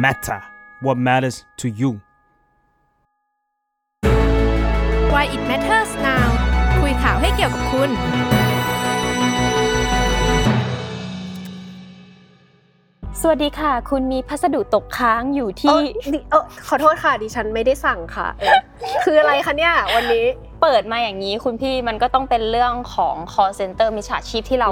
matter what matters to you Why it matters now คุยข่าวให้เกี่ยวกับคุณ สวัสดีค่ะ คุณมีพัสดุตกค้างอยู่เอที่อดิเออขอโทษค่ะดิฉันไม่ได้สั่งค่ะเออคืออะไรคะเนี่ยวันนี้ เปิดมาอย่างนี้คุณพี่มันก็ต้องเป็นเรื่องของ call center มิจฉาชีพที่เรา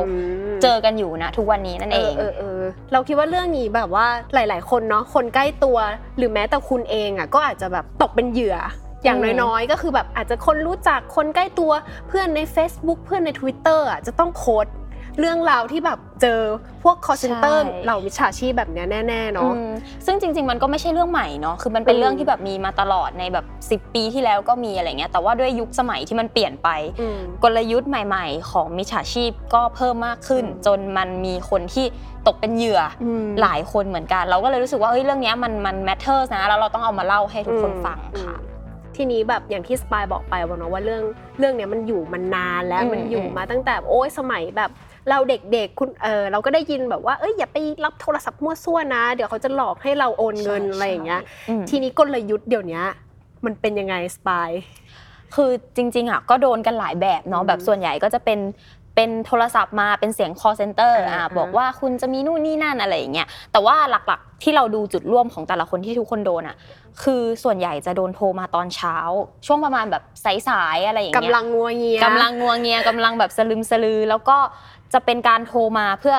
มเจอกันอยู่นะทุกวันนี้นั่นเองเออเออเราคิดว่าเรื่องนี้แบบว่าหลาย ๆ คนเนาะคนใกล้ตัว หรือแม้แต่คุณเองอะก็อาจจะแบบตกเป็นเหยื่ออย่างอืมน้อยๆ ก็คือแบบอาจจะคนรู้จักคนใกล้ตัวเพื่อนใน Facebook เพื่อนใน Twitter อะจะต้องโพสต์ เรื่องราวที่แบบเจอพวก call center เหล่ามิจฉาชีพแบบเนี้ยแน่ๆเนาะ อืมซึ่งจริง ๆ มันก็ไม่ใช่เรื่องใหม่เนาะ คือมันเป็นอืมเรื่องที่แบบมีมาตลอดในแบบ 10 ปีที่แล้วก็มีอะไรเงี้ย แต่ว่าด้วยยุคสมัยที่มันเปลี่ยนไป อืม กลยุทธ์ใหม่ ๆ ของมิจฉาชีพก็เพิ่มมากขึ้น อืม จนมันมีคนที่ตกเป็นเหยื่อออืม หลายคนเหมือนกัน เราก็เลยรู้สึกว่าเฮ้ยเรื่องเนี้ยมันมัน matters นะ แล้วเราต้องเอามาเล่าให้ทุกคนฟังค่ะอืมทีนี้แบบอย่างที่สปายบอกไปว่าเนาะว่าเรื่องเรื่องเนี้ยมันอยู่มานานแล้วอืมมันอยู่อืมมาตั้งแต่โอ้ยสมัยแบบ เราเด็กๆคุณเออเราก็ได้ยินแบบว่าเอ้ยอย่าไปรับโทรศัพท์มั่วซั่วนะ เดี๋ยวเขาจะหลอกให้เราโอนเงินอะไรอย่างเงี้ยอืมทีนี้กลยุทธ์เดี๋ยวนี้มันเป็นยังไงสปายคือจริงๆอะก็โดนกันหลายแบบเนาะอืมแบบส่วนใหญ่ก็จะเป็นเป็นโทรศัพท์มาเป็นเสียง call center อ่าอ่าอ่าบอกว่าคุณจะมีนู่นนี่นั่นอะไรอย่างเงี้ยแต่ว่าหลักๆ ที่เราดูจุดร่วมของแต่ละคนที่ทุกคนโดนอะ คือส่วนใหญ่จะโดนโทรมาตอนเช้า ช่วงประมาณแบบสายๆอะไรอย่างเงี้ยกำลังงัวเงียกำลังงัวเงียกำลังแบบสลึมสลือ แล้วก็ จะเป็นการโทรมาเพื่อ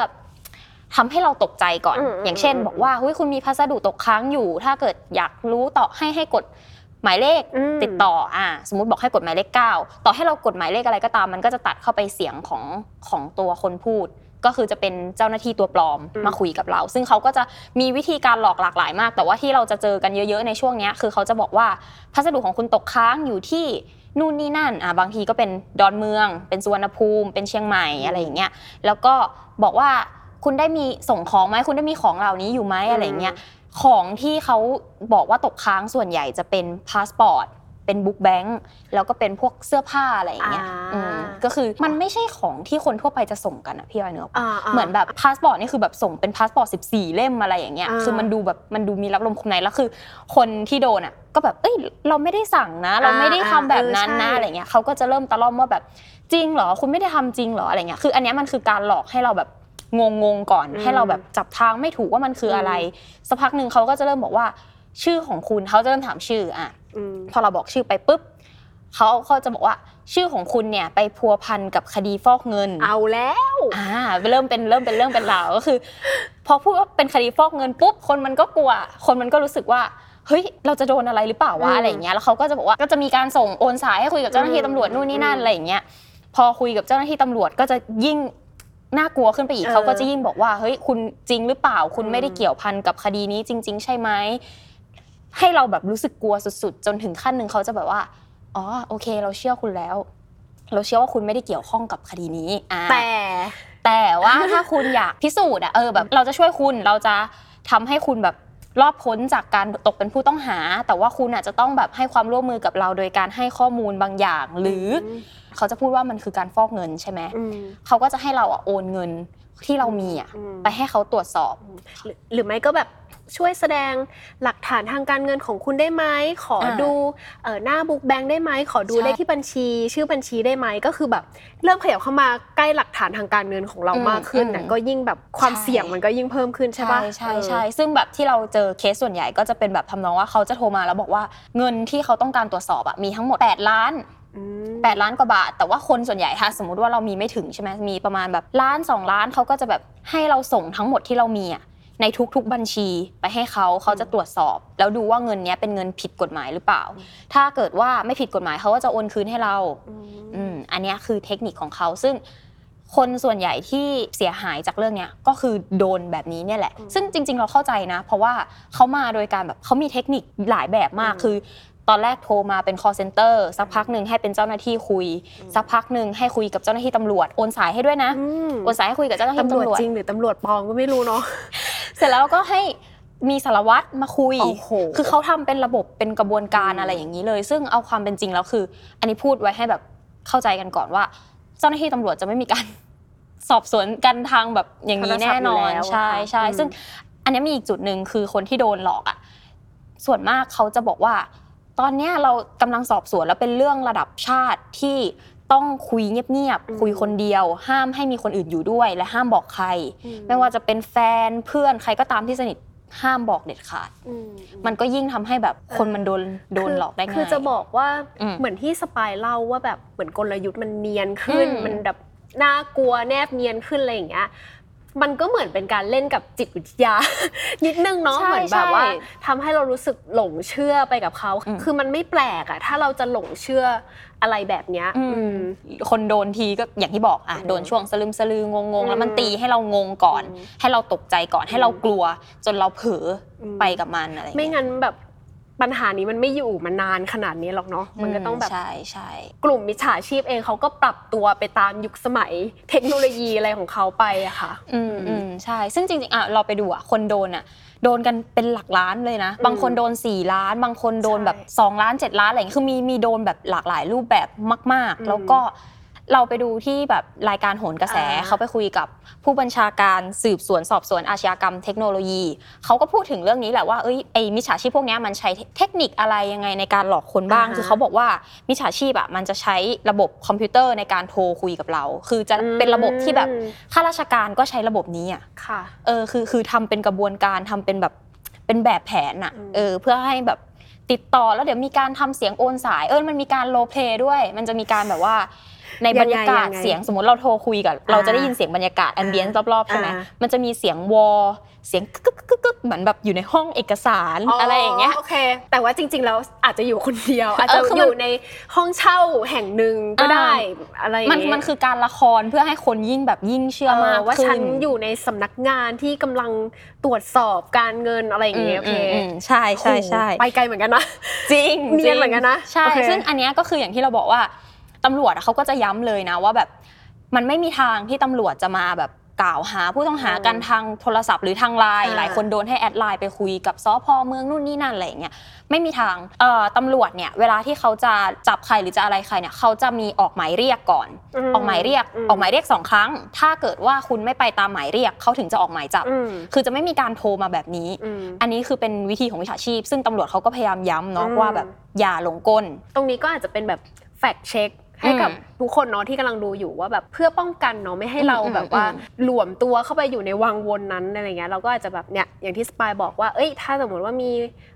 ทำให้เราตกใจก่อน อืมอย่างเช่น อืม บอกว่าเฮ้ยคุณมีพัสดุตกค้างอยู่ ถ้าเกิดอยากรู้ต่อให้ให้กดหมายเลขอืมติดต่ออ่าสมมติบอกให้กดหมายเลขเก้าต่อให้เรากดหมายเลขอะไรก็ตาม มันก็จะตัดเข้าไปเสียงของของตัวคนพูด ก็คือจะเป็นเจ้าหน้าที่ตัวปลอมอืม มาคุยกับเรา ซึ่งเขาก็จะมีวิธีการหลอกหลากหลายมาก แต่ว่าที่เราจะเจอกันเยอะ ๆ ในช่วงเนี้ยคือเขาจะบอกว่าพัสดุของคุณตกค้างอยู่ที่ นู่นนี่นั่นอะบางทีก็เป็นดอนเมือง เป็นสุวรรณภูมิ เป็นเชียงใหม่อะไรอย่างเงี้ยแล้วก็บอกว่าคุณได้มีส่งของไหมคุณได้มีของเหล่านี้อยู่ไหมอะไรอย่างเงี้ยของที่เขาบอกว่าตกค้างส่วนใหญ่จะเป็นพาสปอร์ต เป็น book bank แล้วก็เป็นพวกเสื้อผ้าอะไรอย่างเงี้ยอ่าอืมก็คือมันไม่ใช่ของที่คนทั่วไปจะส่งกันอะพี่อ้อยเนอะอ่าๆเหมือนแบบพาสปอร์ตนี่คือแบบส่งเป็นพาสปอร์ต14 เล่มอะไรอย่างเงี้ยอ่าคือมันดูแบบมันดูมีลับลมคมในแล้วคือ คนที่โดนอะก็แบบ เอ้ย เราไม่ได้สั่งนะ เราไม่ได้ทำแบบนั้นนะอ่าเออใช่อะไรเงี้ยเขาก็จะเริ่มตะล่อมว่าแบบจริงเหรอคุณไม่ได้ทำจริงเหรออะไรเงี้ยคือ อันเนี้ยมันคือการหลอกให้เราแบบงงงๆก่อนอืมให้เราแบบจับทางไม่ถูกว่ามันคืออะไรสักพักหนึ่งเขาก็จะเริ่มบอกว่าชื่อของคุณเขาจะเริ่มถามชื่ออะอืม พอเราบอกชื่อไปปุ๊บเขาเขาจะบอกว่าชื่อของคุณเนี่ยไปพัวพันกับคดีฟอกเงิน เอาแล้วอ่าเริ่มเป็นเริ่มเป็นเรื่องเป็นราวก็คือ พอพูดว่าเป็นคดีฟอกเงินปุ๊บคนมันก็กลัว คนมันก็รู้สึกว่าเฮ้ยเราจะโดนอะไรหรือเปล่าวะอืมอะไรอย่างเงี้ยแล้วเขาก็จะบอกว่าก็จะมีการส่งโอนสายให้คุยกับเจ้าหน้าที่อืมตำรวจนู่นนี่นั่นอืมอะไรอย่างเงี้ยพอคุยกับเจ้าหน้าที่ตำรวจก็จะยิ่งน่ากลัวขึ้นไปอีกเออเขาก็จะยิ่งบอกว่าเฮ้ยคุณจริงหรือเปล่า คุณอืมไม่ได้เกี่ยวพันกับคดีนี้จริง ๆ ใช่ไหม ให้เราแบบรู้สึกกลัวสุดๆ จนถึงขั้นหนึ่งเขาจะแบบว่าอ๋อโอเค เราเชื่อคุณแล้ว เราเชื่อว่าคุณไม่ได้เกี่ยวข้องกับคดีนี้อ่าแต่ แต่ว่าถ้าคุณอยากพิสูจน์อะเออแบบเราจะช่วยคุณเราจะทำให้คุณแบบรอดพ้นจากการตกเป็นผู้ต้องหา แต่ว่าคุณอะจะต้องแบบให้ความร่วมมือกับเราโดยการให้ข้อมูลบางอย่าง หรืออเขาจะพูดว่ามันคือการฟอกเงินใช่ไหมอืมเขาก็จะให้เราอะโอนเงิน ที่เรามีอะอืมไปให้เขาตรวจสอบหรือหรือไม่ก็แบบช่วยแสดงหลักฐานทางการเงินของคุณได้ไหมขออ่าดูเอ่อหน้าบุ๊กแบงค์ได้ไหมขอดูใช่เลขที่บัญชี ชื่อบัญชีได้ไหมก็คือแบบ เริ่มขยับเข้ามาใกล้หลักฐานทางการเงินของเราอืมมากขึ้นน่ะอืมก็ยิ่งแบบความใช่เสี่ยงมันก็ยิ่งเพิ่มขึ้นใช่ปะใช่เออใช่ซึ่งแบบที่เราเจอเคสส่วนใหญ่ก็จะเป็นแบบทำนองว่าเขาจะโทรมาแล้วบอกว่าเงินที่เขาต้องการตรวจสอบอะมีทั้งหมด 8 ล้าน อืม 8 ล้านกว่าบาท แต่ว่าคนส่วนใหญ่ถ้าสมมุติว่าเรามีไม่ถึงใช่ไหมมีประมาณแบบล้าน2ล้านเขาก็จะแบบให้เราส่งทั้งหมดที่เรามีอะในทุกๆบัญชีไปให้เขาเขาจะตรวจสอบ แล้วดูว่าเงินเนี้ยเป็นเงินผิดกฎหมายหรือเปล่า ถ้าเกิดว่าไม่ผิดกฎหมายเขาก็จะโอนคืนให้เรา อืมอันเนี้ยคือเทคนิคของเขาซึ่งคนส่วนใหญ่ที่เสียหายจากเรื่องเนี้ยก็คือโดนแบบนี้เนี่ยแหละอืมซึ่งจริง ๆ เราเข้าใจนะ เพราะว่าเขามาโดยการแบบเขามีเทคนิคหลายแบบมากอืม คือ ตอนแรกโทรมาเป็น call center สักพักหนึ่งให้เป็นเจ้าหน้าที่คุย สักพักหนึ่งให้คุยกับเจ้าหน้าที่ตำรวจโอนสายให้ด้วยนะอืมโอนสายให้คุยกับเจ้าหน้าที่ตำรวจตำรวจจริงหรือตำรวจปลอมก็ไม่รู้เนาะเสร็จแล้วก็ให้มีสารวัตรมาคุยโอ้โหคือเขาทำเป็นระบบเป็นกระบวนการอืมอะไรอย่างนี้เลย ซึ่งเอาความเป็นจริงแล้วคือ อันนี้พูดไว้ให้แบบเข้าใจกันก่อนว่า เจ้าหน้าที่ตำรวจจะไม่มีการสอบสวนกันทางแบบอย่างนี้แน่นอนโทรศัพท์อยู่แล้วใช่ใช่อืมซึ่งอันนี้มีอีกจุดหนึ่งคือคนที่โดนหลอกอะส่วนมากเขาจะบอกว่า ตอนเนี้ยเรากำลังสอบสวนแล้วเป็นเรื่องระดับชาติที่ต้องคุยเงียบอืม ๆคุยคนเดียว ห้ามให้มีคนอื่นอยู่ด้วย และห้ามบอกใครไม่ว่าจะเป็นแฟนเพื่อนใครก็ตามที่สนิทห้ามบอกเด็ดขาด อืมมันก็ยิ่งทำให้แบบคนมันโดนโดนหลอกได้ง่าย คือจะบอกว่าอืมเหมือนที่สปายเล่าว่าแบบเหมือนกลยุทธ์มันเนียนขึ้น อืมมันแบบน่ากลัวแนบเนียนขึ้นอะไรอย่างเงี้ย มันก็เหมือนเป็นการเล่นกับจิตวิทยา นิดนึงเนาะใช่เหมือนแบบว่าใช่ ทำให้เรารู้สึกหลงเชื่อไปกับเขาอืมคือมันไม่แปลกอะถ้าเราจะหลงเชื่ออะไรแบบเนี้ยอืม อืม คนโดนทีก็อย่างที่บอกอะอืมโดนช่วงสลึมสลืองงงๆ แล้วมันอืมตีให้เรางงก่อน อืมให้เราตกใจก่อนให้เรากลัว จนเราเผลออม ไปกับมันอะไรอย่างไม่เงี้ยงั้นแบบ ปัญหานี้มันไม่อยู่มานานขนาดนี้หรอกเนาะมันก็ต้องแบบใช่ใช่กลุ่มมิจฉาชีพเองเขาก็ปรับตัวไปตามยุคสมัย เทคโนโลยีอะไรของเขาไปอะค่ะ อืมอืมใช่ ซึ่งจริงๆอะเราไปดูอะคนโดนอะโดนกันเป็นหลักล้านเลยนะอืมบางคนโดน 4 ล้าน บางคนโดนแบบใช่2ล้าน 7 ล้านอะไรอย่างเงี้ยคือมีมีโดนแบบหลากหลายรูปแบบมากอืมๆแล้วก็ เราไปดูที่แบบรายการโหนกระแสอ่าเขาไปคุยกับผู้บัญชาการสืบสวนสอบสวนอาชญากรรมเทคโนโลยีเขาก็พูดถึงเรื่องนี้แหละว่าเอ้ยไอ้มิจฉาชีพพวกเนี้ยมันใช้เทคนิคอะไรยังไงในการหลอกคนบ้างอ่าฮะคือเขาบอกว่ามิจฉาชีพอะมันจะใช้ระบบคอมพิวเตอร์ในการโทรคุยกับเรา คือจะเป็นระบบที่แบบอืมข้าราชการก็ใช้ระบบนี้อะค่ะเออคือคือทำเป็นกระบวนการทำเป็นแบบเป็นแบบแผนอะอืมเออเพื่อให้แบบติดต่อแล้วเดี๋ยวมีการทำเสียงโอนสายเออมันมีการ role play ด้วย มันจะมีการแบบว่า ในบรรยากาศยังไงเสียงสมมติเราโทรคุยกับเราจะได้ยินเสียงบรรยากาศ ambient รอบๆใช่ไหมอ่ามันจะมีเสียงวอลเสียงกึกกึกกึกกึกเหมือนแบบอยู่ในห้องเอกสารอะไรอย่างเงี้ยโอเค แต่ว่าจริงๆแล้วอาจจะอยู่คนเดียว อาจจะเออคืออมันยู่ในห้องเช่าแห่งหนึ่งก็ได้อะไรอย่างมันเงี้ยมันคือการละครเพื่อให้คนยิ่งแบบยิ่งเชื่อมากเออว่าขึ้ฉันอยู่ในสำนักงานที่กำลังตรวจสอบการเงินอะไรอย่างเงี้ยโอเคมมใช่ใช่ใช่โอ้โหไปไกลเหมือนกันนะจริงเนียนเหมือนกันนะใช่โอเคซึ่งอันเนี้ยก็คืออย่างที่เราบอกว่า ตำรวจอะเขาก็จะย้ำเลยนะว่าแบบมันไม่มีทางที่ตำรวจจะมาแบบกล่าวหาผู้ต้องหากันทางโทรศัพท์หรือทางไลน์อ่าหลายคนโดนให้แอดไลน์ไปคุยกับสพเมืองนู่นนี่นั่นอะไรอย่างเงี้ยไม่มีทางเอ่อตำรวจเนี่ยเวลาที่เขาจะจับใครหรือจะอะไรใครเนี่ยเขาจะมีออกหมายเรียกก่อนมออกหมายเรียกมออกหมายเรียกสองครั้ง ถ้าเกิดว่าคุณไม่ไปตามหมายเรียกเขาถึงจะออกหมายจับอืมคือจะไม่มีการโทรมาแบบนี้อืมอันนี้คือเป็นวิธีของวิชาชีพ ซึ่งตำรวจเขาก็พยายามย้ำเนาะอืมว่าแบบอย่าหลงกล ตรงนี้ก็อาจจะเป็นแบบแฟกเช็ค ให้กับอืมทุกคนเนาะที่กำลังดูอยู่ว่าแบบเพื่อป้องกันเนาะไม่ให้เราอืมแบบว่าอืมหลวมตัวเข้าไปอยู่ในวังวนนั้นอะไรเงี้ยเราก็อาจจะแบบเนี่ยอย่างที่สปายบอกว่าเอ้ยถ้าสมมติว่ามี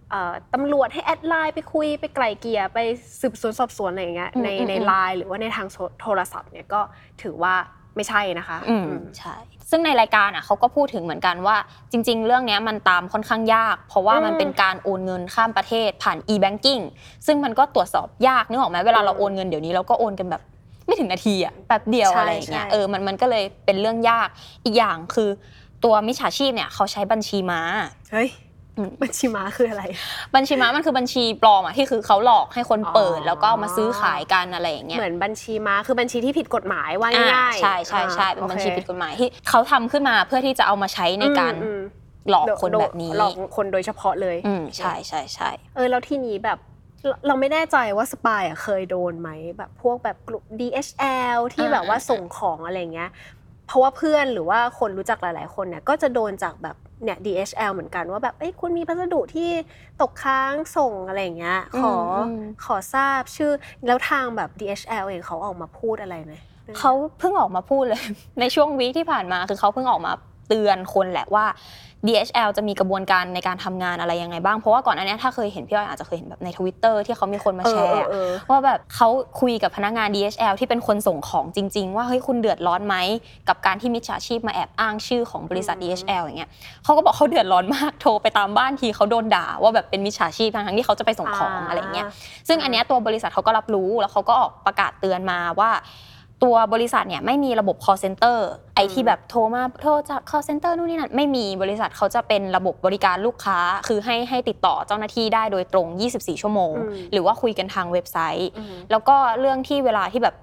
เอ่อตำรวจให้แอดไลน์ไปคุยไปไกลเกลี่ยไปสืบสวนสอบสวนอะไรอย่างเงี้ยในในไลน์หรือว่าในทางโทรศัพท์เนี่ยก็ถือว่า ไม่ใช่นะคะอืมอืมใช่ ซึ่งในรายการอะเขาก็พูดถึงเหมือนกันว่า จริง ๆ เรื่องเนี้ยมันตามค่อนข้างยาก เพราะว่ามันอืมเป็นการโอนเงินข้ามประเทศผ่าน e-banking ซึ่งมันก็ตรวจสอบยากนึกออกไหมเวลาเราอืมโอนเงินเดี๋ยวนี้เราก็โอนกันแบบไม่ถึงนาทีอะแป๊บเดียวใช่อะไรอย่างเงี้ยใช่เออมันมันก็เลยเป็นเรื่องยากอีกอย่างคือ ตัวมิจฉาชีพเนี่ยเขาใช้บัญชีม้าเฮ้ยอืม บัญชีม้าคืออะไร บัญชีม้ามันคือบัญชีปลอมอะที่คือเขาหลอกให้คนเปิดอ๋อแล้วก็เอามาซื้อขายกันอะไรอย่างเงี้ยเหมือนบัญชีม้าคือบัญชีที่ผิดกฎหมายว่าอ่าง่ายๆใช่ใช่ใช่เป็นอ่าบัญชีโอคผิดกฎหมายที่เขาทำขึ้นมาเพื่อที่จะเอามาใช้ในการอืมหลอกอืมคนแบบนี้หลอกคนโดยเฉพาะเลยอืมใช่ใช่ใช่เออแล้วทีนี้แบบเราเราไม่แน่ใจว่าสปายอะเคยโดนไหมแบบพวกแบบกลุ่ม DHL ที่แบบว่าส่งของอะไรเงี้ยเพราะว่าเพื่อนหรือว่าคนรู้จักหลาย ๆ คนเนี่ยก็จะโดนจากแบบ เนี่ย DHL เหมือนกันว่าแบบเอ้ยคุณมีพัสดุที่ตกค้างส่งอะไรอย่างเงี้ยขออมขอทราบชื่อ แล้วทางแบบ DHL เองเขาออกมาพูดอะไรไหมเขาเพิ่งออกมาพูดเลย ในช่วง week ที่ผ่านมาคือเขาเพิ่งออกมา เตือนคนแหละว่า DHL จะมีกระบวนการในการทำงานอะไรยังไงบ้าง เพราะว่าก่อนหน้านี้ถ้าเคยเห็นพี่อ้อยอาจจะเคยเห็นแบบในทวิตเตอร์ที่เขามีคนมาเอแชอร์เออเออว่าแบบเขาคุยกับพนักงาน DHL ที่เป็นคนส่งของจริง ๆ ว่าเฮ้ยคุณเดือดร้อนไหมกับการที่มิจฉาชีพมาแอบอ้างชื่อของบริษัทอืม DHL อย่างเงี้ยเขาก็บอกเขาเดือดร้อนมากโทรไปตามบ้านทีเขาโดนด่าว่าแบบเป็นมิจฉาชีพทั้งๆที่เขาจะไปส่งของอะไรเงี้ยซึ่งอันเนี้ยตัวบริษัทเขาก็รับรู้แล้วเขาก็ออกประกาศเตือนมาว่า ตัวบริษัทเนี่ยไม่มีระบบ call center ไอที่แบบโทรมาโทรจาก call center นู่นนี่นั่นไม่มีบริษัทเขาจะเป็นระบบบริการลูกค้า คือให้ให้ติดต่อเจ้าหน้าที่ได้โดยตรง 24 ชั่วโมงอืมหรือว่าคุยกันทางเว็บไซต์อืมแล้วก็เรื่องที่เวลาที่แบบ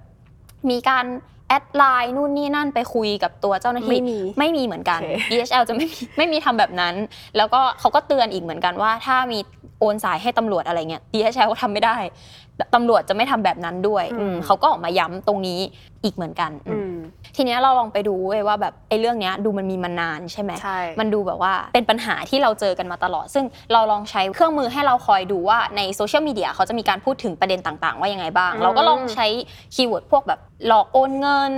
มีการ add ไลน์นู่นนี่นั่นไปคุยกับตัวเจ้าหน้าที่ไม่มีไม่มีเหมือนกันโอเค DHL จะไม่มีไม่มีทำแบบนั้น แล้วก็เขาก็เตือนอีกเหมือนกันว่า ถ้ามีโอนสายให้ตำรวจอะไรเงี้ย DHL ก็ทำไม่ได้ตำรวจจะไม่ทำแบบนั้นด้วยอืมอืมเขาก็ออกมาย้ำตรงนี้อีกเหมือนกันอือืมม ทีเนี้ยเราลองไปดูเว้ยว่าแบบไอ้เรื่องเนี้ยดูมันมีมานานใช่ไหมใช่ มันดูแบบว่าเป็นปัญหาที่เราเจอกันมาตลอด ซึ่งเราลองใช้เครื่องมือให้เราคอยดูว่าในโซเชียลมีเดียเขาจะมีการพูดถึงประเด็นต่าง ๆ ว่ายังไงบ้าง อืม เราก็ลองใช้ keyword พวกแบบหลอกโอนเงิน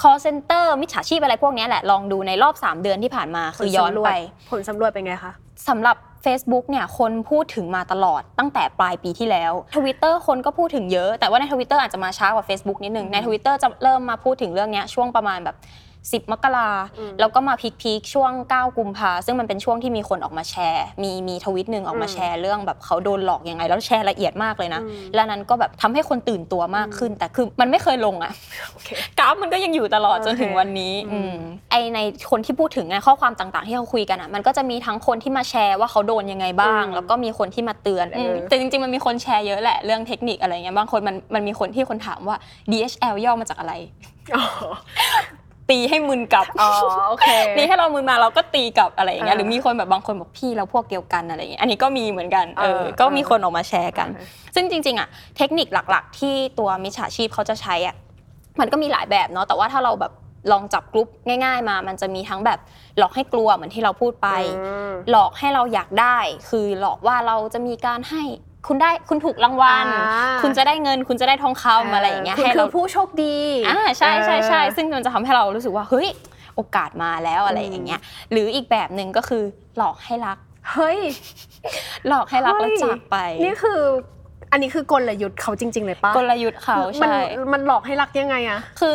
call center มิจฉาชีพอะไรพวกเนี้ยแหละลองดูในรอบ 3 เดือนที่ผ่านมาคือย้อนไป ผลสำรวจเป็นไงคะ สำหรับ Facebook เนี่ยคนพูดถึงมาตลอดตั้งแต่ปลายปีที่แล้ว Twitter คนก็พูดถึงเยอะ แต่ว่าใน Twitter อาจจะมาช้ากว่า Facebook นิดนึงใน Twitter จะเริ่มมาพูดถึงเรื่องเนี้ยช่วงประมาณแบบ 10 มกราอืมแล้วก็มาพีคๆช่วง 9 กุมภาซึ่งมันเป็นช่วงที่มีคนออกมาแชร์ มีมีทวิตหนึ่งออกมาอืมแชร์เรื่องแบบเขาโดนหลอกยังไง แล้วแชร์ละเอียดมากเลยนะอืมแล้วนั้นก็แบบทำให้คนตื่นตัวมากขึ้น แต่คือมันไม่เคยลงอะโอเคกราฟมันก็ยังอยู่ตลอดโอเคจนถึงวันนี้อืมอืมไอในคนที่พูดถึงในข้อความต่างๆ ที่เขาคุยกันอะมันก็จะมีทั้งคนที่มาแชร์ว่าเขาโดนยังไงบ้าง แล้วก็มีคนที่มาเตือนเอออืมแต่จริงๆมันมีคนแชร์เยอะแหละเรื่องเทคนิคอะไรเงี้ยบางคนมันมันมีคนที่คนถามว่า DHL ย่อมาจากอะไรอ๋อ ตีให้มึนกลับอ๋อโอเคตีให้เรามือมาเราก็ตีกลับอะไรอย่างเงี้ยอ่าหรือมีคนแบบบางคนบอกพี่เราพวกเดียวกันอะไรอย่างเงี้ยอันนี้ก็มีเหมือนกันเออเออก็มีคนออกมาแชร์กันเออซึ่งจริงๆอะเทคนิคหลักๆ ที่ตัวมิจฉาชีพเขาจะใช้อะมันก็มีหลายแบบเนาะแต่ว่าถ้าเราแบบลองจับกลุ่มง่าย ๆ มา มันจะมีทั้งแบบหลอกให้กลัวเหมือนที่เราพูดไปอืมหลอกให้เราอยากได้ คือหลอกว่าเราจะมีการให้ คุณได้คุณถูกรางวัล อ่า คุณจะได้เงิน คุณจะได้ทองคำอะไรอย่างเงี้ยคุณให้คืเราอผู้โชคดี อ่าใช่ใช่ใช่เออซึ่งมันจะทำให้เรารู้สึกว่าเฮ้ยโอกาสมาแล้วอะไรอย่างเงี้ยหรืออีกแบบหนึ่งก็คือหลอกให้รัก เฮ้ย หลอกให้รักแล้วเฮ้ยจากไปนี่คือ อันนี้คือกลยุทธ์เขาจริง ๆ เลยปะกลยุทธ์เขามันใช่ มันหลอกให้รักยังไงอะ คือ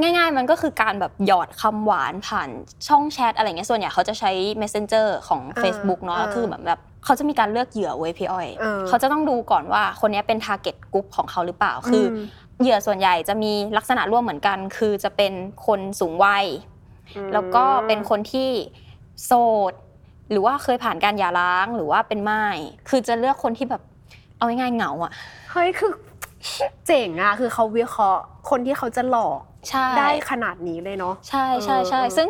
ง่าย ๆ มันก็คือการแบบหยอดคำหวานผ่านช่องแชทอะไรเงี้ยส่วนใหญ่เขาจะใช้ messenger ของ อ่า Facebook เนาะอ่า คือเหมือนแบบ เขาจะมีการเลือกเหยื่อเว้ยพี่อ้อย เออ เขาจะต้องดูก่อนว่าคนเนี้ยเป็น target group ของเขาหรือเปล่า คืออม เหยื่อส่วนใหญ่จะมีลักษณะร่วมเหมือนกัน คือจะเป็นคนสูงวัย แล้วก็เป็นคนที่โสด หรือว่าเคยผ่านการหย่าร้างหรือว่าเป็นม่ายคือจะเลือกคนที่แบบเอาง่ายๆเหงาอะ เฮ้ยคือเจ๋งอะคือเขาวิเคราะห์คนที่เขาจะหลอกใช่ ได้ขนาดนี้เลยเนาะ ใช่ใช่ใช่เออเออ ซึ่ง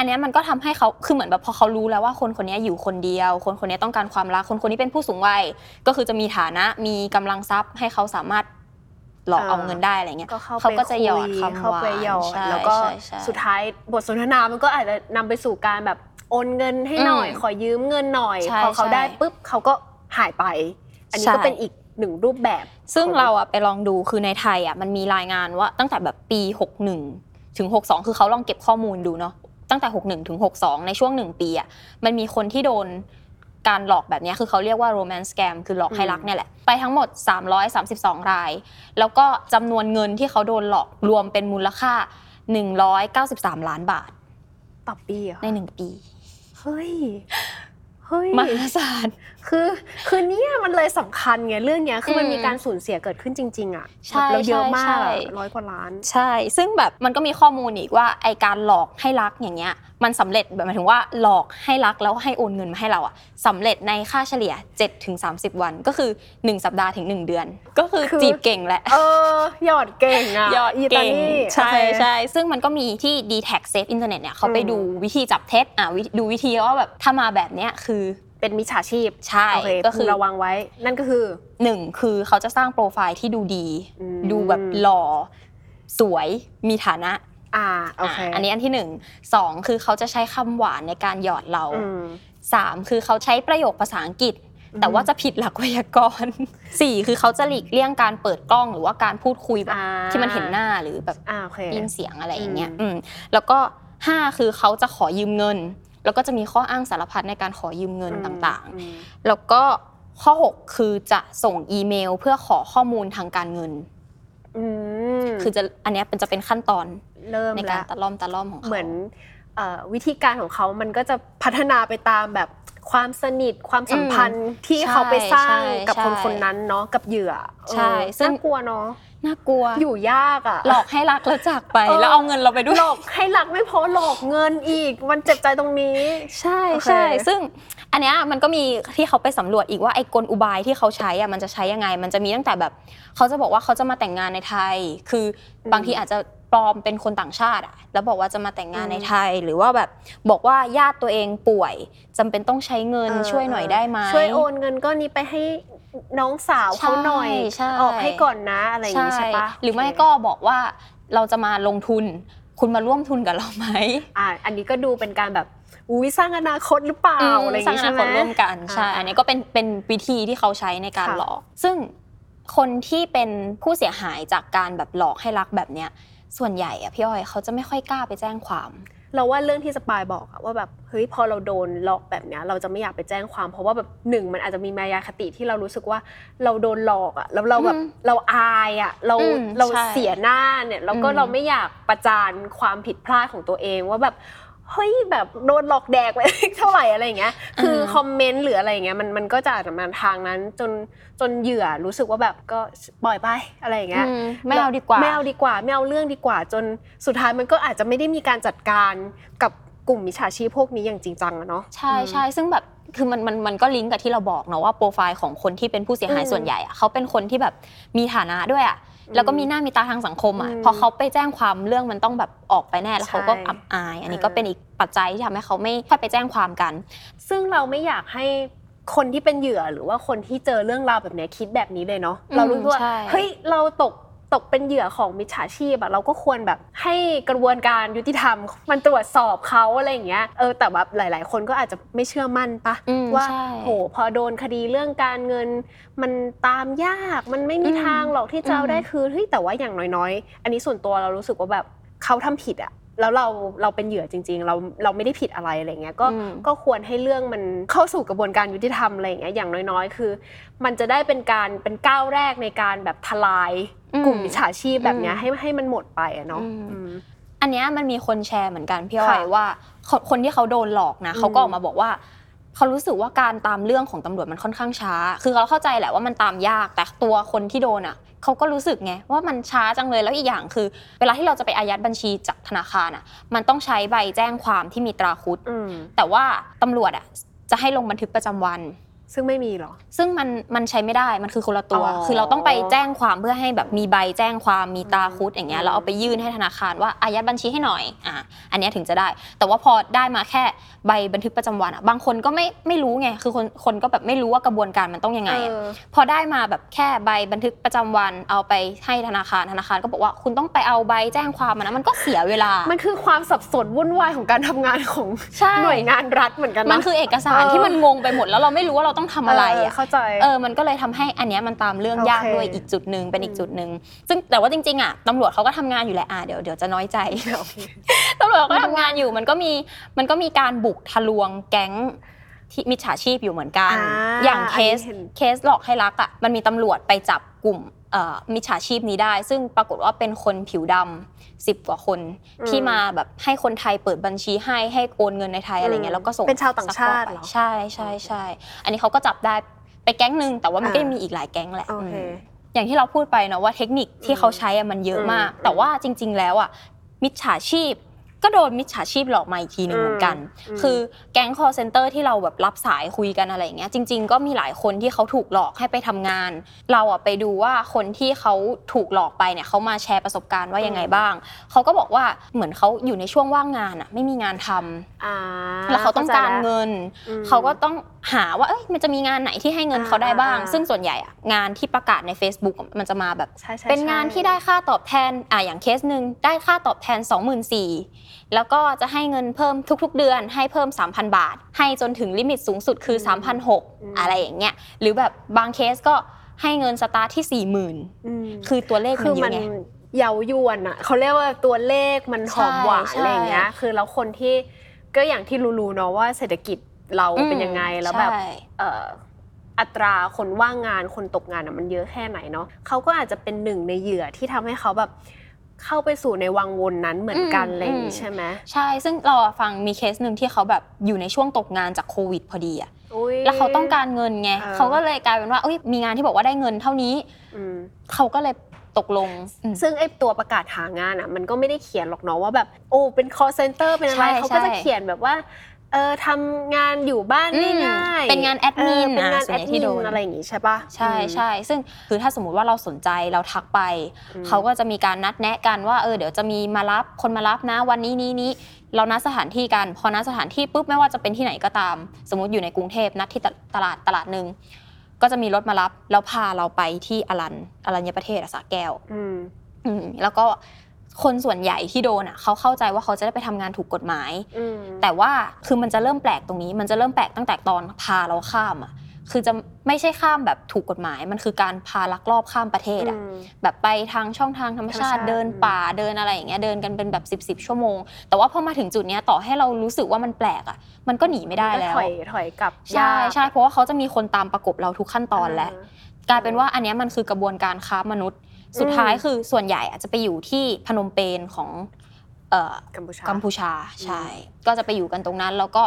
อันเนี้ยมันก็ทำให้เขาคือเหมือนแบบพอเขารู้แล้วว่าคนคนเนี้ยอยู่คนเดียว คนคนเนี้ยต้องการความรัก คนคนนี้เป็นผู้สูงวัย ก็คือจะมีฐานะมีกำลังทรัพย์ให้เขาสามารถหลอกเอาเงินได้อะไรเงี้ยก็เข้าเขาไปก็จะหยอดคุคำเข้าไปหยอดหวานใช่แล้วก็ใช่ใช่สุดท้ายบทสนทนามันก็อาจจะนำไปสู่การแบบโอนเงินให้หน่อยอืมขอยืมเงินหน่อยใช่พอเขาใช่ได้ปุ๊บเขาก็หายไป อันนี้ใช่ก็เป็นอีกหนึ่งรูปแบบ ซึ่งของเราอะไปลองดูคือในไทยอะมันมีรายงานว่าตั้งแต่แบบปี 61 ถึง 62 คือเขาลองเก็บข้อมูลดูเนาะ ตั้งแต่ 61ถึง62 ในช่วง 1 ปีอะมันมีคนที่โดนการหลอกแบบเนี้ยคือเขาเรียกว่า romance scam คือหลอกให้รักเนี่ยแหละ ไปทั้งหมด 332 ราย แล้วก็จำนวนเงินที่เขาโดนหลอกรวมเป็นมูลค่า 193 ล้านบาท ต่อปีเหรอใน 1 ปี เฮ้ย เฮ้ยมหาศาลคือคือเนี่ยมันเลยสำคัญไงเรื่องเนี้ยคือมันอืมมีการสูญเสียเกิดขึ้นจริง ๆอะใช่แบบเราเยอะมากใช่อะใช่ร้อยกว่าล้าน ใช่ ซึ่งแบบมันก็มีข้อมูลอีกว่าไอการหลอกให้รักอย่างเงี้ยมันสำเร็จแบบหมายถึงว่าหลอกให้รักแล้วให้โอนเงินมาให้เราอะสำเร็จในค่าเฉลี่ย7ถึง30 วันก็คือ 1 สัปดาห์ถึง 1 เดือน ก็คือคือจีบเก่งแหละเออหยอดเก่งอะยอดอีตาเก่งนี่ใช่โอเคใช่ซึ่งมันก็มีที่ d t a g Safe Internet เนี่ยเขาไปอืมดูวิธีจับเท็จอะวิดูวิธีว่าแบบถ้ามาแบบเนี้ยคือ เป็นมิจฉาชีพใช่โอเคก็คือพึงระวังไว้ นั่นก็คือหนึ่งคือเขาจะสร้างโปรไฟล์ที่ดูดีอืมดูแบบหล่อสวยมีฐานะอ่าโอเคอะอันนี้อันที่หนึ่งสองคือเขาจะใช้คำหวานในการหยอดเราอืมสามคือเขาใช้ประโยคภาษาอังกฤษอืมแต่ว่าจะผิดหลักไวยากรณ์สี่คือเขาจะหลีกเลี่ยงการเปิดกล้องหรือว่าการพูดคุยแบบอ่าที่มันเห็นหน้าหรือแบบอ่าโอเคยินเสียงอะไรอย่างเงี้ยอืมอืมแล้วก็ห้าคือเขาจะขอยืมเงิน แล้วก็จะมีข้ออ้างสารพัดในการขอยืมเงินต่างอืมๆแล้วก็ข้อหกคือจะส่งอีเมลเพื่อขอข้อมูลทางการเงินอืมคือจะอันเนี้ยเป็นจะเป็นขั้นตอนเริ่มในการแล้วตะล่อมตะล่อมของเขาเหมือนเอ่อวิธีการของเขามันก็จะพัฒนาไปตามแบบความสนิทความสัมพันธ์ที่ใช่เขาไปสร้างใช่กับคนใช่คนนั้นเนาะกับเหยื่อใช่เออซึ่งน่ากลัวเนาะ น่ากลัว อยู่ยากอะ หลอกให้รักแล้วจากไป เออ แล้วเอาเงินเราไปด้วย หลอกให้รักไม่พอหลอกเงินอีก มันเจ็บใจตรงนี้ ใช่โอเค ใช่ ซึ่งอันเนี้ยมันก็มีที่เขาไปสำรวจอีกว่าไอ้กลอุบายที่เขาใช้อะมันจะใช้ยังไง มันจะมีตั้งแต่แบบ เขาจะบอกว่าเขาจะมาแต่งงานในไทย คืออบางทีอาจจะ ปลอมเป็นคนต่างชาติอะแล้วบอกว่าจะมาแต่งงานในไทย หรือว่าแบบบอกว่าญาติตัวเองป่วยจำเป็นต้องใช้เงินเออ ช่วยหน่อยได้ไหม ช่วยโอนเงินก้อนนี้ไปให้น้องสาวเขาหน่อย ใช่ออกให้ก่อนนะอะไรอย่างนี้ใช่ปะหรือไม่ก็บอกว่าเราจะมาลงทุน คุณมาร่วมทุนกับเราไหมอ่าอันนี้ก็ดูเป็นการแบบอุ้ยสร้างอนาคตหรือเปล่าอะไรอย่างสร้างงี้อใช่นาไหคม ตร่วมกันใช่อ่า อันนี้ก็เป็นเป็นวิธีที่เขาใช้ในการค่ะหลอก ซึ่งคนที่เป็นผู้เสียหายจากการแบบหลอกให้รักแบบเนี้ย ส่วนใหญ่อะพี่อ้อยเขาจะไม่ค่อยกล้าไปแจ้งความ เราว่าเรื่องที่สปายบอกอะว่าแบบเฮ้ยพอเราโดนหลอกแบบเนี้ยเราจะไม่อยากไปแจ้งความ เพราะว่าแบบหนึ่งมันอาจจะมีมายาคติที่เรารู้สึกว่าเราโดนหลอกอะแล้วเราแบบอืมเราอายอะเราอืมเราใช่เสียหน้าเนี่ยแล้วก็อืม เราไม่อยากประจานความผิดพลาดของตัวเองว่าแบบ เฮ้ยแบบโดนหลอกแดกไปเท่าไหร่อะไรอย่างเงี้ย คือคอมเมนต์หรืออะไรอย่างเงี้ยมันมันก็จะอาจจะมาทางนั้นจนจนเหยื่อรู้สึกว่าแบบก็ปล่อยไปอะไรอย่างเงี้ยอืมไม่เอาดีกว่าไม่เอาดีกว่าไม่เอาเรื่องดีกว่า จนสุดท้ายมันก็อาจจะไม่ได้มีการจัดการกับกลุ่มมิจฉาชีพพวกนี้อย่างจริงจังอะเนาะใช่ใช่ซึ่งแบบคือมันมันมันก็ลิงก์กับที่เราบอกเนาะว่าโปรไฟล์ของคนที่เป็นผู้เสียหายอืมส่วนใหญ่อะเขาเป็นคนที่แบบมีฐานะด้วยอะ แล้วก็มีหน้ามีตาทางสังคมอะอืมพอเขาไปแจ้งความเรื่องมันต้องแบบออกไปแน่แล้วเขาก็ใช่อับอาย อันนี้เออก็เป็นอีกปัจจัยที่ทำให้เขาไม่ค่อยไปแจ้งความกัน ซึ่งเราไม่อยากให้คนที่เป็นเหยื่อหรือว่าคนที่เจอเรื่องราวแบบเนี้ยคิดแบบนี้เลยเนาะอืมเรารู้ว่าใช่เฮ้ยเราตก ตกเป็นเหยื่อของมิจฉาชีพอะเราก็ควรแบบให้กระบวนการยุติธรรม มันตรวจสอบเขาอะไรอย่างเงี้ยเออแต่แบบหลาย ๆ คนก็อาจจะไม่เชื่อมั่นปะอืมว่าใช่ โหพอโดนคดีเรื่องการเงิน มันตามยากมันไม่มีอืมทางหรอกที่จะเอาอืมได้คืนเฮ้ยแต่ว่าอย่างน้อย ๆ อันนี้ส่วนตัวเรารู้สึกว่าแบบเขาทำผิดอะ แล้วเราเราเป็นเหยื่อจริง ๆ เราเราไม่ได้ผิดอะไรอะไรเงี้ยก็อืมก็ควรให้เรื่องมันเข้าสู่กระบวนการยุติธรรมอะไรอย่างเงี้ยอย่างน้อยๆ คือ มันจะได้เป็นการเป็นก้าวแรกในการแบบทลายอืมกลุ่มมิจฉาชีพแบบเนี้ยอืมให้ให้มันหมดไปอะเนาะอืมอืมอันเนี้ยมันมีคนแชร์เหมือนกันพี่อ้อยค่ะว่าคนคนที่เขาโดนหลอกนะอืมเขาก็ออกมาบอกว่าเขารู้สึกว่าการตามเรื่องของตำรวจมันค่อนข้างช้า คือเขาเข้าใจแหละว่ามันตามยาก แต่ตัวคนที่โดนอะ เขาก็รู้สึกไงว่ามันช้าจังเลยแล้วอีกอย่างคือ เวลาที่เราจะไปอายัดบัญชีจากธนาคารอะ มันต้องใช้ใบแจ้งความที่มีตราคุดอืมแต่ว่าตำรวจอะจะให้ลงบันทึกประจำวัน ซึ่งไม่มีหรอ ซึ่งมันมันใช้ไม่ได้มันคือคนละตัว อ๋อ คือเราต้องไปแจ้งความเพื่อให้แบบมีใบแจ้งความมีตราคุดอย่างเงี้อืยมเราเอาไปยื่นให้ธนาคารว่าอายัดบัญชีให้หน่อยอะอันเนี้ยถึงจะได้ แต่ว่าพอได้มาแค่ใบบันทึกประจำวันอะบางคนก็ไม่ไม่รู้ไงคือคนคนก็แบบไม่รู้ว่ากระบวนการมันต้องยังไงอะ เออ พอได้มาแบบแค่ใบบันทึกประจำวันเอาไปให้ธนาคารธนาคารก็บอกว่าคุณต้องไปเอาใบแจ้งความมานะมันก็เสียเวลา มันคือความสับสนวุ่นวายของการทำงานของใช่ หน่วยงานรัฐเหมือนกันนะ มันคือเอกสารเออ ที่มันงงไปหมดแล้วเราไม่รู้ว่าเราต้องทำอะไรเอะเข้าใจ เออมันก็เลยทำให้อันเนี้ยมันตามเรื่องโอเคยากด้วยอีกจุดหนึ่งเป็นอีกจุดหนึ่งซึ่งแต่ว่าจริงๆอะตำรวจเขาก็ทำงานอยู่แหละอะเดี๋ยวเดี๋ยวจะน้อยใจโอเคตำรวจเขาก็ทำงานอยู่มันก็มีมันก็มีการบุกทะลวงแก๊ง ที่มิจฉาชีพอยู่เหมือนกัน อ่าอย่างเคสอันนี้เห็น เคสหลอกให้รักอะมันมีตำรวจไปจับกลุ่มเอ่อมิจฉาชีพนี้ได้ ซึ่งปรากฏว่าเป็นคนผิวดำสิบกว่าคนอืมที่มาแบบให้คนไทยเปิดบัญชีให้ให้โอนเงินในไทยอะไรเงี้ยแล้วก็ส่งเป็นชาวต่างชาติซักฟอกไปเหรอ ใช่ใช่ใช่อันนี้เขาก็จับได้ไปแก๊งหนึ่งแต่ว่ามันก็อ่ายังมีอีกหลายแก๊งแหละโอเค อืม อย่างที่เราพูดไปเนาะว่าเทคนิคที่เขาใช้อะมันเยอะมาก อืมแต่ว่าจริง ๆ แล้วอะมิจฉาชีพ ก็โดนมิจฉาชีพหลอกมาอีกทีหนึ่งเหมือนกันอืมคือแก๊ง call center ที่เราแบบรับสายคุยกันอะไรอย่างเงี้ยจริง ๆ ก็มีหลายคนที่เขาถูกหลอกให้ไปทำงาน เราอะไปดูว่าคนที่เขาถูกหลอกไปเนี่ยเขามาแชร์ประสบการณ์ว่ายังไงบ้าง เขาก็บอกว่าเหมือนเขาอยู่ในช่วงว่างงานอะไม่มีงานทำอ่าแล้วเขาต้องการเงินอืมเขาก็ต้องหาว่าเอ้ยมันจะมีงานไหนที่ให้เงินเขาได้บ้างอ่าซึ่งส่วนใหญ่อะงานที่ประกาศใน Facebook อะมันจะมาแบบใช่ใช่เป็นงานใช่ที่ได้ค่าตอบแทนอะอย่างเคสหนึ่งได้ค่าตอบแทน 24,000 แล้วก็จะให้เงินเพิ่มทุกๆ เดือนให้เพิ่ม 3,000 บาท ให้จนถึงลิมิตสูงสุดคือ 3,600อะไรอย่างเงี้ยหรือแบบบางเคสก็ให้เงินสตาร์ทที่ 40,000อืมคือตัวเลขคืมันอเยมัอะนไงเย้ายวนอะเขาเรียกว่าตัวเลขมันหอมหวานใช่อะไรอย่างเงี้ยคือแล้วคนที่ก็อย่างที่รู้ๆเนาะว่าเศรษฐกิจเราอืมเป็นยังไงแล้วแบบใช่เอ่ออัตราคนว่างงานคนตกงานอะมันเยอะแค่ไหนเนาะเขาก็อาจจะเป็นหนึ่งในเหยื่อที่ทำให้เขาแบบ เข้าไปสู่ในวังวนนั้นเหมือนกันอืมอะไรอย่างงี้อืมใช่ไหมใช่ ซึ่งเราอะฟังมีเคสหนึ่งที่เขาแบบอยู่ในช่วงตกงานจากโควิดพอดีอะอุ๊ยแล้วเขาต้องการเงินไงเออเขาก็เลยกลายเป็นว่าเอ้ยมีงานที่บอกว่าได้เงินเท่านี้อืมเขาก็เลยตกลงอืมซึ่งไอ้ตัวประกาศหางานอะมันก็ไม่ได้เขียนหรอกเนาะว่าแบบโอ้เป็น call center เป็นอะไรใช่เขาก็จะใช่เขียนแบบว่า เออทำงานอยู่บ้านอืมง่ายๆเป็นงานแอดมินเป็นงานแอดมินอะส่วนใหญ่ที่โดนอะไรอย่างงี้ใช่ปะใช่อืมใช่ซึ่งคือถ้าสมมุติว่าเราสนใจเราทักไปอืมเขาก็จะมีการนัดแนะกันว่าเออเดี๋ยวจะมีมารับคนมารับนะวันนี้นี้นี้เรานัดสถานที่กัน พอนัดสถานที่ปุ๊บไม่ว่าจะเป็นที่ไหนก็ตาม สมมติอยู่ในกรุงเทพนัดที่ตตลาดตลาดหนึ่งก็จะมีรถมารับแล้วพาเราไปที่อรันอรัญญประเทศอะสระแก้วอืมอืมแล้วก็ คนส่วนใหญ่ที่โดนอะเขาเข้าใจว่าเขาจะได้ไปทำงานถูกกฎหมายอืมแต่ว่าคือมันจะเริ่มแปลกตรงนี้ มันจะเริ่มแปลกตั้งแต่ตอนพาเราข้ามอะคือจะไม่ใช่ข้ามแบบถูกกฎหมาย มันคือการพาลักลอบข้ามประเทศอะอืมแบบไปทางช่องทางธรรมชาติธรรมชาติเดินป่าเดินอะไรอย่างเงี้ยเดินกันเป็นแบบ10บสชั่วโมง แต่ว่าพอมาถึงจุดเนี้ยต่อให้เรารู้สึกว่ามันแปลกอะ มันก็หนีไม่ได้แล้วถอยถอยกลับใช่ยากใช่เพราะว่าเขาจะมีคนตามประกบเราทุกขั้นตอนแล้วกลายเป็นว่าอันเนี้ยมันคือกระบวนการค้ามนุษย์ สุดท้ายคือส่วนใหญ่อาจจะไปอยู่ที่พนมเปญของเอ่อกัมพูชากัมพูชาใช่ ก็จะไปอยู่กันตรงนั้น แล้วก็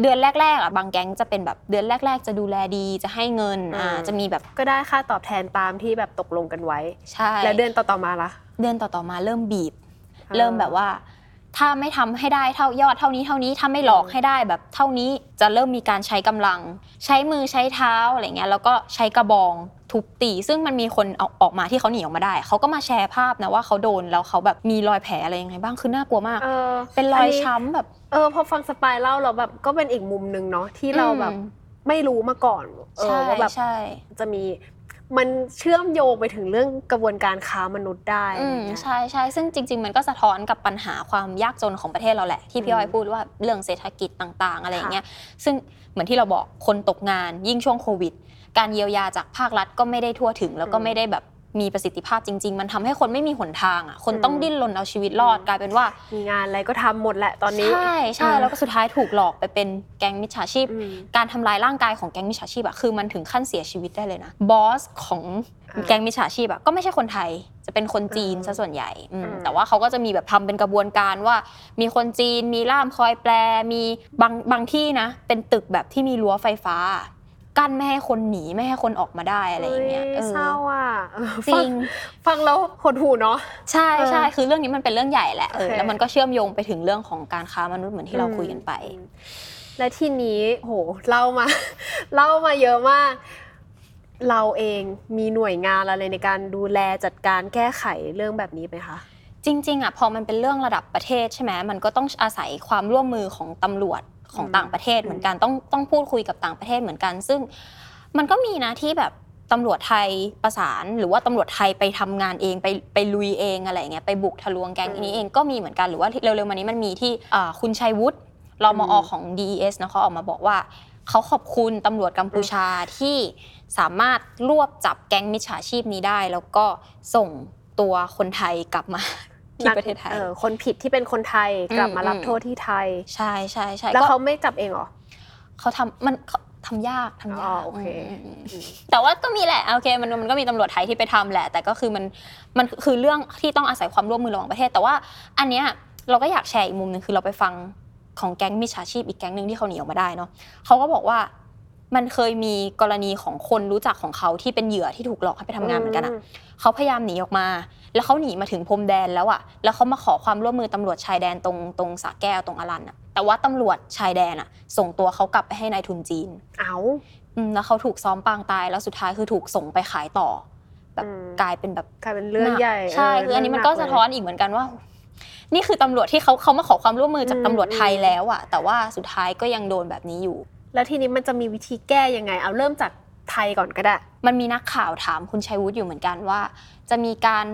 เดือนแรกๆอะบางแก๊งจะเป็นแบบเดือนแรก ๆ จะดูแลดีจะให้เงินอ่าจะมีแบบก็ได้ค่าตอบแทนตามที่แบบตกลงกันไว้ ใช่ แล้วเดือนต่อๆมาล่ะเดือนต่อๆมาเริ่มบีบอ่าเริ่มแบบว่า ถ้าไม่ทำให้ได้เท่ายอดเท่านี้เท่านี้ถ้าไม่หลอกให้ได้แบบเท่านี้จะเริ่มมีการใช้กำลัง ใช้มือใช้เท้าอะไรเงี้ยแล้วก็ใช้กระบอง ทุบตี ซึ่งมันมีคนเอาออกมาที่เขาหนีออกมาได้ เขาก็มาแชร์ภาพนะว่าเขาโดนแล้วเขาแบบมีรอยแผลอะไรยังไงบ้างคือน่ากลัวมาก เออเป็นรอยนนี้ช้ำแบบ เออพอฟังสปายเล่าเราแบบก็เป็นอีกมุมหนึ่งเนาะที่เราแบบอืม ไม่รู้มาก่อนเอใช่อว่าแบบใช่ จะมีมันเชื่อมโยงไปถึงเรื่องกระบวนการค้ามนุษย์ได้อืมอะไรเงี้ย ใช่ใช่ซึ่งจริง ๆ มันก็สะท้อนกับปัญหาความยากจนของประเทศเราแหละที่พี่อืมอ้อยพูดว่าเรื่องเศรษฐกิจต่าง ๆ อะไรอย่างค่ะเงี้ยซึ่งเหมือนที่เราบอกคนตกงานยิ่งช่วงโควิด การเยียวยาจากภาครัฐก็ไม่ได้ทั่วถึง แล้วก็อืมไม่ได้แบบมีประสิทธิภาพจริง ๆ มันทำให้คนไม่มีหนทางอะคนอืมต้องดิ้นรนเอาชีวิตรอดอืมกลายเป็นว่า มีงานอะไรก็ทำหมดแหละตอนนี้ใช่ใช่เออแล้วก็สุดท้ายถูกหลอกไปเป็นแก๊งมิจฉาชีพอืมการทำลายร่างกายของแก๊งมิจฉาชีพอะคือมันถึงขั้นเสียชีวิตได้เลยนะบอสของอ่าแก๊งมิจฉาชีพอะก็ไม่ใช่คนไทยจะเป็นคนจีนอืมซะส่วนใหญ่อืมอืมแต่ว่าเขาก็จะมีแบบทำเป็นกระบวนการว่า มีคนจีนมีล่ามคอยแปล มีบางบางที่นะ เป็นตึกแบบที่มีรั้วไฟฟ้า กั้นไม่ให้คนหนีไม่ให้คนออกมาได้อะไรอย่างเงี้ยฮ้เออเศร้าอะเออจริงฟัฟังแล้วหดหูเนาะใช่ใช่เออคือเรื่องนี้มันเป็นเรื่องใหญ่แหละเออโอเคแล้วมันก็เชื่อมโยงไปถึงเรื่องของการค้ามนุษย์เหมือนที่เราคุยกันไปอืมและทีนี้โหเล่ามาเล่ามาเยอะมากเราเองมีหน่วยงานอะไรในการดูแลจัดการแก้ไขเรื่องแบบนี้ไหมคะจริงๆอะพอมันเป็นเรื่องระดับประเทศใช่ไหมมันก็ต้องอาศัยความร่วมมือของตำรวจ ของอืมต่างประเทศเหมือนกันต้องต้องพูดคุยกับต่างประเทศเหมือนกัน ซึ่งมันก็มีนะที่แบบตำรวจไทยประสานหรือว่าตำรวจไทยไปทำงานเองไปไปลุยเองอะไรอย่างเงี้ยไปบุกทะลวงแก๊งนี้เองก็มีเหมือนกันหรือว่าเร็วๆมานี้มันมีที่อ่าคุณชัยวุฒิรมอของ DES นะเขาออกมาบอกว่าเขาขอบคุณตำรวจกัมพูชาที่สามารถรวบจับแก๊งมิจฉาชีพนี้ได้ แล้วก็ส่งตัวคนไทยกลับมา ที่ประเทศไทยออคนผิดที่เป็นคนไทยกลับมารับอืมโทษที่ไทย ใช่ใช่ใช่แล้วก็เขาไม่จับเองเหรอเขาทำมันเขาทำยากทำยากอ๋อโอเคอืมอืมอืมแต่ว่าก็มีแหละโอเคมันมันก็มีตำรวจไทยที่ไปทำแหละ แต่ก็คือมันมันคือเรื่องที่ต้องอาศัยความร่วมมือระหว่างประเทศ แต่ว่าอันเนี้ยเราก็อยากแชร์อีกมุมหนึ่งคือเราไปฟังของแก๊งมิจฉาชีพอีกแก๊งหนึ่งที่เขาหนีออกมาได้เนาะเขาก็บอกว่า มันเคยมีกรณีของคนรู้จักของเขาที่เป็นเหยื่อที่ถูกหลอกให้ไปทำงานเหมือนกันอะเขาพยายามหนีออกมา แล้วเขาหนีมาถึงพรมแดนแล้วอะแล้วเขามาขอความร่วมมือตำรวจชายแดนตรงตรงสระแก้วตรงอรันอะแต่ว่าตำรวจชายแดนอะส่งตัวเขากลับไปให้นายทุนจีนเอาอืมแล้วเขาถูกซ้อมปางตายแล้วสุดท้ายคือถูกส่งไปขายต่อ แบบอืม กลายเป็นแบบ กลายเป็นเรื่องใหญ่ใช่เคืออันนี้มันก็เรื่งหสะท้อนอีกเหมือนกันว่า นี่คือตำรวจที่เขาเขามาขอความร่วมมือจากอืม ตำรวจไทยแล้วอะแต่ว่าสุดท้ายก็ยังโดนแบบนี้อยู่ แล้วทีนี้มันจะมีวิธีแก้ยังไง เอาเริ่มจากไทยก่อนก็ได้ มันมีนักข่าวถามคุณชัยวุฒิอยู่เหมือนกันว่า จะมีการ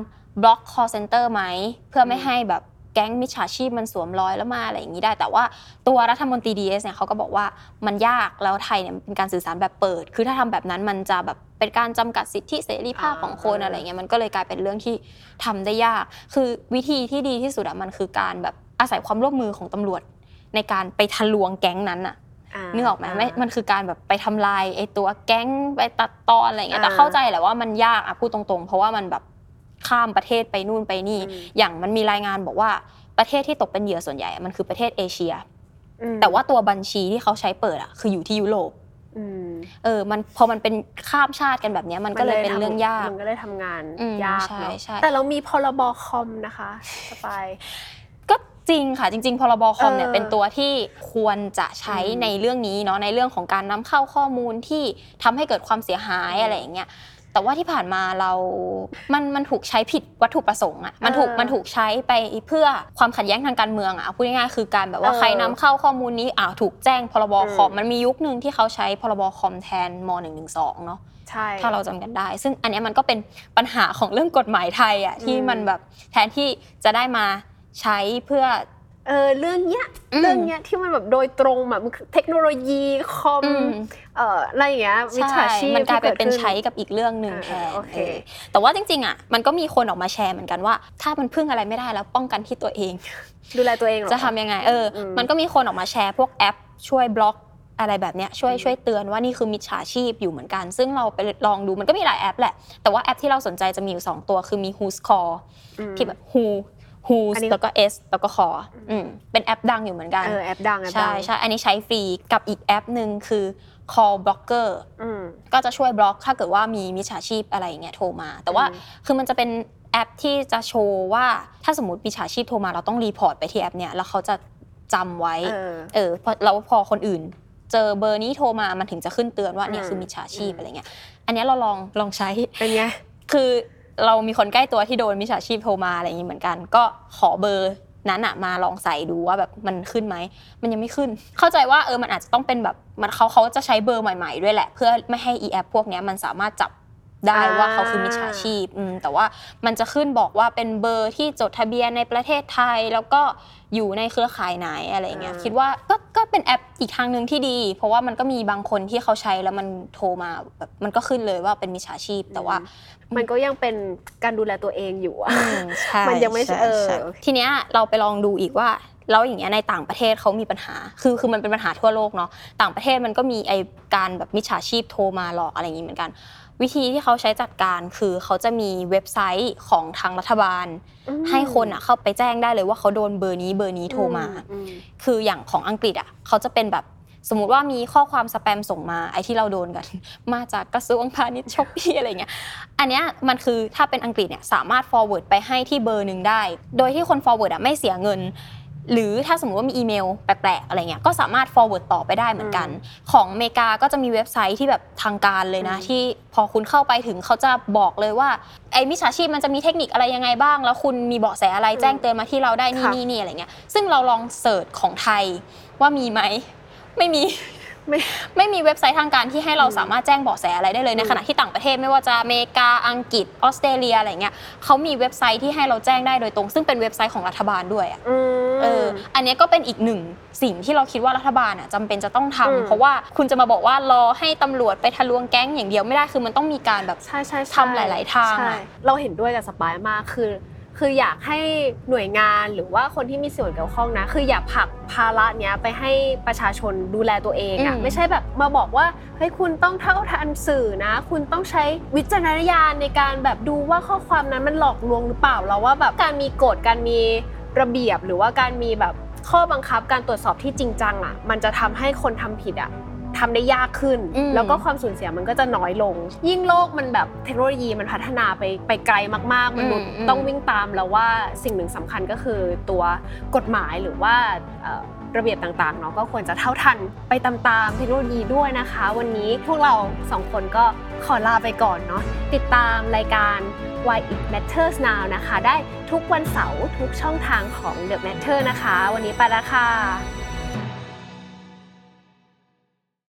บล็อก call center ไหม เพื่อไม่ให้แบบแก๊งมิจฉาชีพมันสวมรอยแล้วมาอะไรอย่างนี้ได้ แต่ว่าตัวรัฐมนตรี DS เอสเนี่ยเขาก็บอกว่ามันยากแล้วไทยเนี่ยเป็นการสื่อสารแบบเปิด คือถ้าทำแบบนั้นมันจะแบบเป็นการจำกัดสิทธิเสรีภาพของคนอะไรเงี้ยมันก็เลยกลายเป็นเรื่องที่ทำได้ยาก คือวิธีที่ดีที่สุดอะมันคือการแบบอาศัยความร่วมมือของตำรวจ ในการไปทะลวงแก๊งนั้นอะ นึกออกไหมไม่ามันคือการแบบไปทำลายไอ้ตัวแก๊งไปตัดตอนอะไรอย่างเงี้ยอ่าแต่เข้าใจแหละว่ามันยากอะพูดตรงๆ เพราะว่ามันแบบข้ามประเทศไปนู่นไปนี่อืมอย่างมันมีรายงานบอกว่าประเทศที่ตกเป็นเหยื่อส่วนใหญ่อะมันคือประเทศเอเชียอืมแต่ว่าตัวบัญชีที่เขาใช้เปิดอะคืออยู่ที่ยุโรปอืมเออ มันพอมันเป็นข้ามชาติกันแบบเนี้ยมันก็เลยเป็นทำเรื่องยาก มันก็เลยทำงานอืมยากใช่เนาะใช่แต่เรามีพรบคอมนะคะสปายก็ จริงค่ะ จริง ๆ พรบคอมเนี่ยเออเป็นตัวที่ควรจะใช้อืมในเรื่องนี้เนาะในเรื่องของการนำเข้าข้อมูลที่ทำให้เกิดความเสียหายอืมอะไรอย่างเงี้ยแต่ว่าที่ผ่านมาเรา มัน มันถูกใช้ผิดวัตถุประสงค์อะ มันถูกเออมันถูกใช้ไปเพื่อความขัดแย้งทางการเมืองอะ พูดง่ายๆ คือการแบบว่าเออใครนำเข้าข้อมูลนี้อ่าถูกแจ้งพรบคอมอืมมันมียุคหนึ่งที่เขาใช้พรบคอมแทนม .112 เนาะใช่ถ้าเราจำกันได้ ซึ่งอันเนี้ยมันก็เป็นปัญหาของเรื่องกฎหมายไทยอะที่อืมมันแบบแทนที่จะได้มา ใช้เพื่อ เออเรื่องเนี้ยอืมเรื่องเนี้ยที่มันแบบโดยตรงแบบมันคือเทคโนโลยีคอมอืม เอ่ออะไรอย่างเงี้ยวิชาชีพมันกลายไปที่ดเป็นขึ้ ใช้กับอีกเรื่องหนึ่งเออแทนโอเคเออแต่ว่าจริงๆอะมันก็มีคนออกมาแชร์เหมือนกันว่า ถ้ามันพึ่งอะไรไม่ได้แล้วป้องกันที่ตัวเอง ดูแลตัวเองเหรอ จะทำยังไงเอออมมันก็มีคนออกมาแชร์พวกแอป ช่วยบล็อกอะไรแบบเนี้ยช่วยอืม ช่วยเตือนว่านี่คือมิจฉาชีพอยู่เหมือนกัน ซึ่งเราไปลองดูมันก็มีหลายแอปแหละ แต่ว่าแอปที่เราสนใจจะมีอยู่ 2 ตัวคือมี Who's Call อืม ที่แบบ Who Who's อันนี้แล้วก็ S แล้วก็ Call อืมเป็นแอปดังอยู่เหมือนกันเออแอปดังแอปดังใช่ใช่อันนี้ใช้ฟรีกับอีกแอปหนึ่งคือ Call Blocker อืมก็จะช่วยบล็อกถ้าเกิดว่ามีมิจฉาชีพอะไรอย่างเงี้ยโทรมา แต่ว่าอืมคือมันจะเป็นแอปที่จะโชว์ว่าถ้าสมมติมิจฉาชีพโทรมาเราต้อง report ไปที่แอปเนี้ยแล้วเขาจะจำไว้ เออเออพอแล้วพอคนอื่น เจอเบอร์นี้โทรมามันถึงจะขึ้นเตือนว่าเนี่ยอืมคือมิจฉาชีพอืมอะไรเงี้ย อันเนี้ยเราลองลองใช้เป็นไงคือ เรามีคนใกล้ตัวที่โดนมิจฉาชีพโทรมาอะไรอย่างนี้เหมือนกัน ก็ขอเบอร์นั้นอะมาลองใส่ดูว่าแบบมันขึ้นไหมมันยังไม่ขึ้น เข้าใจว่าเออมันอาจจะต้องเป็นแบบมันเขาเขาจะใช้เบอร์ใหม่ ๆ ด้วยแหละ เพื่อไม่ให้อีแอปพวกเนี้ยมันสามารถจับได้ว่าเขาคือมิจฉาชีพแต่ว่ามันจะขึ้นบอกว่าเป็นเบอร์ที่จดทะเบียนในประเทศไทยแล้วก็ อยู่ในเครือข่ายไหนอะไรอย่างเงี้ยคิดว่าก็ก็เป็นแอปอีกทางหนึ่งที่ดี เพราะว่ามันก็มีบางคนที่เขาใช้แล้วมันโทรมาแบบมันก็ขึ้นเลยว่าเป็นมิจฉาชีพแต่ว่า มันก็ยังเป็นการดูแลตัวเองอยู่อะอืมใช่มันยังไม่ใช่เออใช่โอเคทีเนี้ยเราไปลองดูอีกว่าแล้วอย่างเงี้ยในต่างประเทศเขามีปัญหา คือคือมันเป็นปัญหาทั่วโลกเนาะ ต่างประเทศมันก็มีไอการแบบมิจฉาชีพโทรมาหลอกอะไรอย่างงี้เหมือนกัน วิธีที่เขาใช้จัดการคือเขาจะมีเว็บไซต์ของทางรัฐบาลอืมให้คนอะเข้าไปแจ้งได้เลยว่าเขาโดนเบอร์นี้เบอร์นี้โทรมาอืมคืออย่างของอังกฤษอะเขาจะเป็นแบบสมมติว่ามีข้อความสแปมส่งมาไอ้ที่เราโดนกัน มาจากกระทรวงพาณิชย์ Shopee อะไรเงี้ยอันเนี้ยมันคือถ้าเป็นอังกฤษเนี่ยสามารถ forward ไปให้ที่เบอร์หนึ่งได้ โดยที่คน forward อะไม่เสียเงิน หรือถ้าสมมติว่ามีอีเมลแปลกๆอะไรเงี้ยก็สามารถ forward ต่อไปได้เหมือนกัน ของอเมริกาก็จะมีเว็บไซต์ที่แบบทางการเลยนะอืมที่พอคุณเข้าไปถึงเขาจะบอกเลยว่าไอ้มิจฉาชีพมันจะมีเทคนิคอะไรยังไงบ้าง แล้วคุณมีเบาะแสอะไรแจ้งเตือนมาที่เราได้นี่ค่ะนี่นี่อะไรเงี้ยซึ่งเราลองเสิร์ชของไทยว่ามีไหมไม่มี ไม่ไม่มีเว็บไซต์ทางการที่ให้เราอืมสามารถแจ้งเบาะแสอะไรได้เลยในอืมขณะที่ต่างประเทศไม่ว่าจะอเมริกาอังกฤษออสเตรเลียอะไรเงี้ยเขามีเว็บไซต์ที่ให้เราแจ้งได้โดยตรง ซึ่งเป็นเว็บไซต์ของรัฐบาลด้วยอะอืมเอออันเนี้ยก็เป็นอีกหนึ่งสิ่งที่เราคิดว่ารัฐบาลอะจำเป็นจะต้องทำอืมเพราะว่าคุณจะมาบอกว่ารอให้ตำรวจไปทะลวงแก๊งอย่างเดียวไม่ได้คือมันต้องมีการแบบใช่ใช่ใช่ทำหลาย ๆ ทางใช่อะเราเห็นด้วยกับสปายมากคือ คืออยากให้หน่วยงานหรือว่าคนที่มีส่วนเกี่ยวข้องนะ คืออย่าผลักภาระเนี้ยไปให้ประชาชนดูแลตัวเองอะอืม ไม่ใช่แบบมาบอกว่าเฮ้ยคุณต้องเท่าทันสื่อนะ คุณต้องใช้วิจารณญาณในการแบบดูว่าข้อความนั้นมันหลอกลวงหรือเปล่าเราว่าแบบการมีกฎการมีระเบียบหรือว่าการมีแบบข้อบังคับการตรวจสอบที่จริงจังอะมันจะทำให้คนทำผิดอะ ทำได้ยากขึ้นอืมแล้วก็ความสูญเสียมันก็จะน้อยลง ยิ่งโลกมันแบบเทคโนโลยีมันพัฒนาไปไปไกลมากๆมนุษย์อืมอืมต้องวิ่งตามแล้วว่าสิ่งหนึ่งสำคัญก็คือตัวกฎหมายหรือว่าเอ่อระเบียบต่างๆเนาะก็ควรจะเท่าทันไปตามๆเทคโนโลยีด้วยนะคะ วันนี้พวกเราสองคนก็ขอลาไปก่อนเนาะติดตามรายการ Why It Matters Now นะคะ ได้ทุกวันเสาร์ทุกช่องทางของ The Matter นะคะ วันนี้ไปแล้วค่ะ